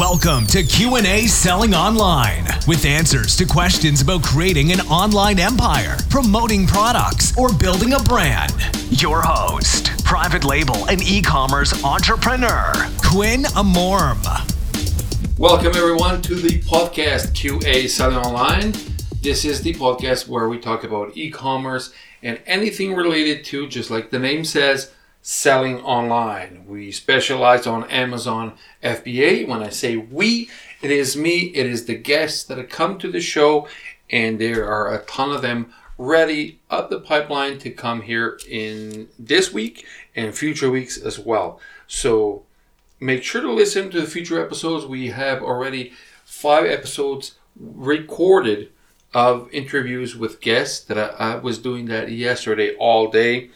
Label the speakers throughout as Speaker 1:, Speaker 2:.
Speaker 1: Welcome to Q&A Selling Online with answers to questions about creating an online empire, promoting products, or building a brand. Your host, private label and e-commerce entrepreneur, Quinn Amorm.
Speaker 2: Welcome everyone to the podcast QA Selling Online. This is the podcast where we talk about e-commerce and anything related to, just like the name says, selling online. We specialize on Amazon FBA. When I say we, it is me, it is the guests that have come to the show, and there are a ton of them ready up the pipeline to come here in this week and future weeks as well. So make sure to listen to the future episodes. We have already five episodes recorded of interviews with guests that I, I was doing that yesterday all day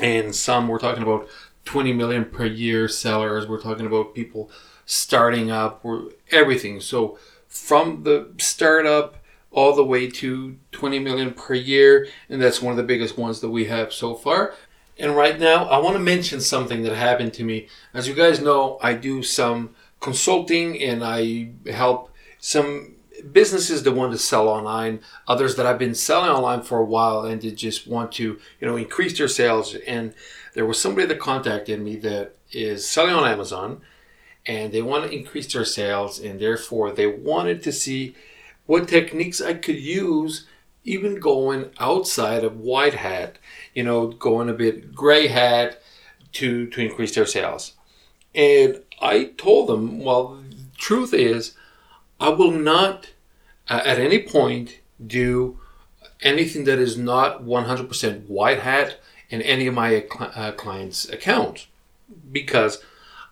Speaker 2: and some we're talking about 20 million per year sellers. We're talking about people starting up. We're everything. So from the startup all the way to 20 million per year and that's one of the biggest ones that we have so far. And right now i want to mention something that happened to me. As you guys know i do some consulting and i help some businesses that want to sell online, others that have been selling online for a while and they just want to, you know, increase their sales. And there was somebody that contacted me that is selling on Amazon and they want to increase their sales and therefore they wanted to see what techniques I could use even going outside of white hat, you know, going a bit gray hat to to increase their sales. And I told them, well, the truth is I will not uh, at any point do anything that is not 100% white hat in any of my uh, clients' accounts because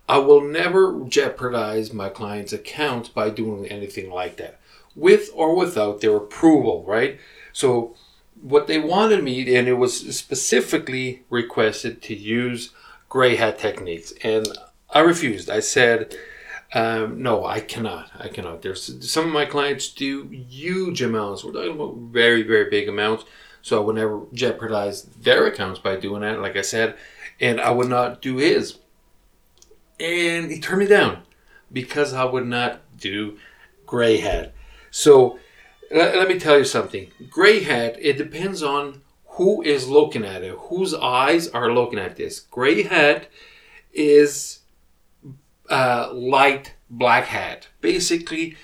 Speaker 2: I will never jeopardize my client's account by doing anything like that with or without their approval, right? So, what they wanted me, and it was specifically requested to use gray hat techniques, and I refused. I said, um, no, I cannot. I cannot. There's some of my clients do huge amounts. We're talking about very, very big amounts. So I would never jeopardize their accounts by doing that, like I said, and I would not do his. And he turned me down because I would not do gray hat. So let, let me tell you something. Gray hat, it depends on who is looking at it, whose eyes are looking at this. Gray hat is uh, light black hat. Basically,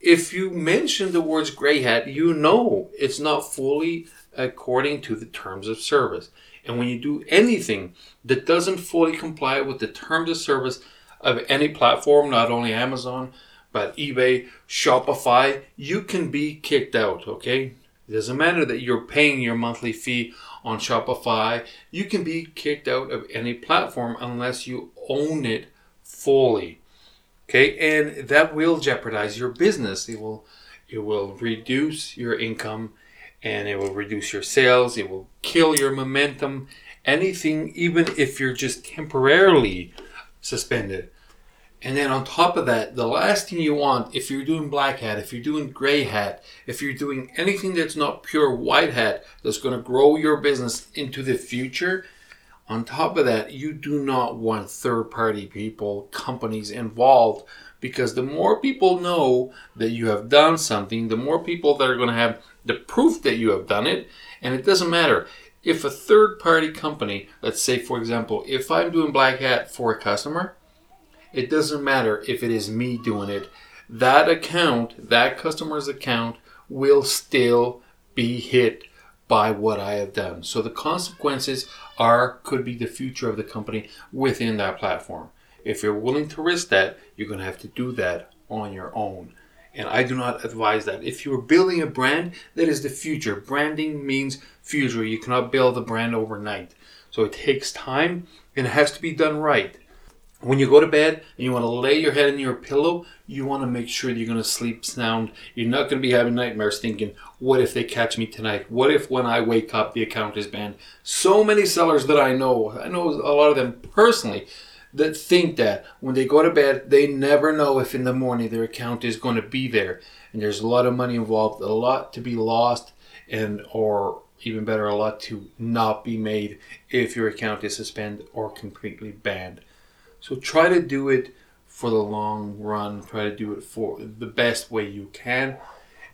Speaker 2: if you mention the words gray hat, you know it's not fully according to the terms of service. And when you do anything that doesn't fully comply with the terms of service of any platform, not only Amazon, but eBay, Shopify, you can be kicked out, okay? It doesn't matter that you're paying your monthly fee on Shopify, you can be kicked out of any platform unless you own it fully. Okay, and that will jeopardize your business. It will it will reduce your income and it will reduce your sales, it will kill your momentum, anything even if you're just temporarily suspended. And then on top of that, the last thing you want, if you're doing black hat, if you're doing gray hat, if you're doing anything that's not pure white hat, that's going to grow your business into the future, on top of that, you do not want third party people, companies involved because the more people know that you have done something, the more people that are going to have the proof that you have done it. And it doesn't matter if a third party company, let's say, for example, if I'm doing black hat for a customer, it doesn't matter if it is me doing it. That account, that customer's account, will still be hit by what I have done. So the consequences are could be the future of the company within that platform. If you're willing to risk that, you're going to have to do that on your own. And I do not advise that. If you're building a brand, that is the future. Branding means future. You cannot build a brand overnight. So it takes time and it has to be done right when you go to bed and you want to lay your head in your pillow, you want to make sure that you're going to sleep sound. You're not going to be having nightmares thinking, what if they catch me tonight? What if when I wake up the account is banned? So many sellers that I know, I know a lot of them personally, that think that when they go to bed, they never know if in the morning their account is going to be there. And there's a lot of money involved, a lot to be lost, and or even better, a lot to not be made if your account is suspended or completely banned. So try to do it for the long run. Try to do it for the best way you can.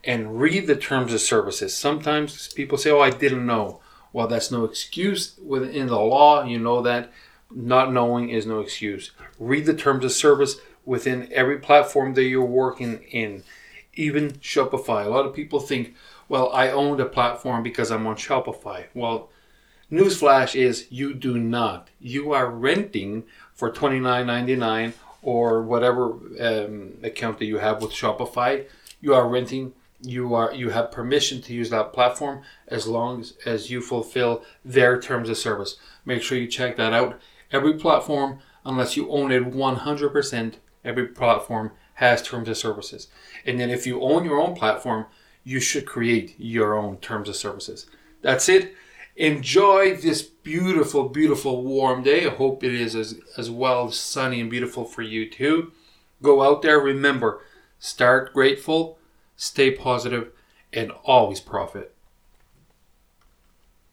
Speaker 2: And read the terms of services. Sometimes people say, Oh, I didn't know. Well, that's no excuse within the law. You know that not knowing is no excuse. Read the terms of service within every platform that you're working in, even Shopify. A lot of people think, well, I own the platform because I'm on Shopify. Well, newsflash is you do not. You are renting for $29.99 or whatever um, account that you have with Shopify. You are renting. You are you have permission to use that platform as long as, as you fulfill their terms of service. Make sure you check that out. Every platform, unless you own it 100%, every platform has terms of services. And then if you own your own platform, you should create your own terms of services. That's it. Enjoy this beautiful, beautiful warm day. I hope it is as, as well sunny and beautiful for you too. Go out there. Remember, start grateful, stay positive, and always profit.